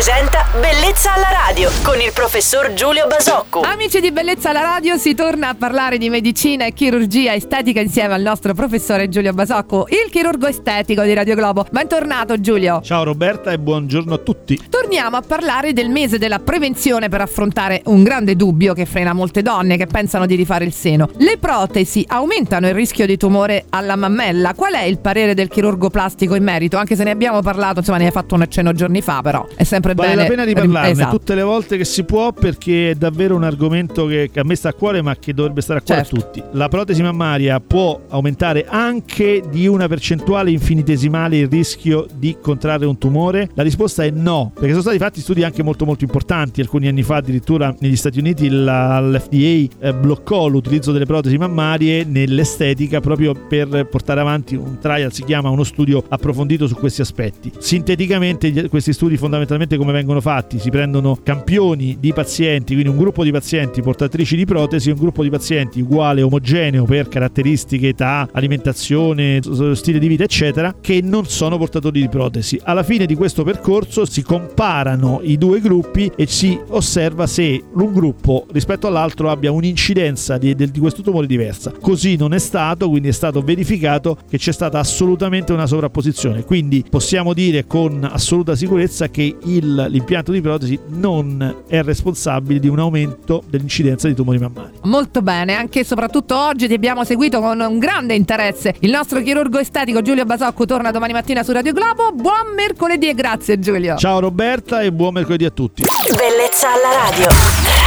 presenta Bellezza alla radio con il professor Giulio Basocco. Amici di Bellezza alla Radio, si torna a parlare di medicina e chirurgia estetica insieme al nostro professore Giulio Basocco, il chirurgo estetico di Radio Globo. Bentornato Giulio. Ciao Roberta e buongiorno a tutti. Torniamo a parlare del mese della prevenzione per affrontare un grande dubbio che frena molte donne che pensano di rifare il seno. Le protesi aumentano il rischio di tumore alla mammella. Qual è il parere del chirurgo plastico in merito? Anche se ne abbiamo parlato, insomma, ne hai fatto un accenno giorni fa, però è sempre Vale bene. la pena di parlarne Esatto. tutte le volte che si può perché è davvero un argomento che, a me sta a cuore ma che dovrebbe stare a cuore Certo. a tutti. La protesi mammaria può aumentare anche di una percentuale infinitesimale il rischio di contrarre un tumore? La risposta è no, perché sono stati fatti studi anche molto molto importanti. Alcuni anni fa addirittura negli Stati Uniti la- l'FDA eh, bloccò l'utilizzo delle protesi mammarie nell'estetica proprio per portare avanti un trial, si chiama uno studio approfondito su questi aspetti. Sinteticamente questi studi fondamentalmente come vengono fatti? Si prendono campioni di pazienti, quindi un gruppo di pazienti portatrici di protesi un gruppo di pazienti uguale, omogeneo per caratteristiche, età, alimentazione, stile di vita eccetera, che non sono portatori di protesi. Alla fine di questo percorso si comparano i due gruppi e si osserva se un gruppo rispetto all'altro abbia un'incidenza di, di questo tumore diversa. Così non è stato, quindi è stato verificato che c'è stata assolutamente una sovrapposizione. Quindi possiamo dire con assoluta sicurezza che il- l'impianto di protesi non è responsabile di un aumento dell'incidenza di tumori mammari. Molto bene, anche e soprattutto oggi ti abbiamo seguito con un grande interesse. Il nostro chirurgo estetico Giulio Basocco torna domani mattina su Radio Globo. Buon mercoledì e grazie Giulio. Ciao Roberta e buon mercoledì a tutti. Bellezza alla radio.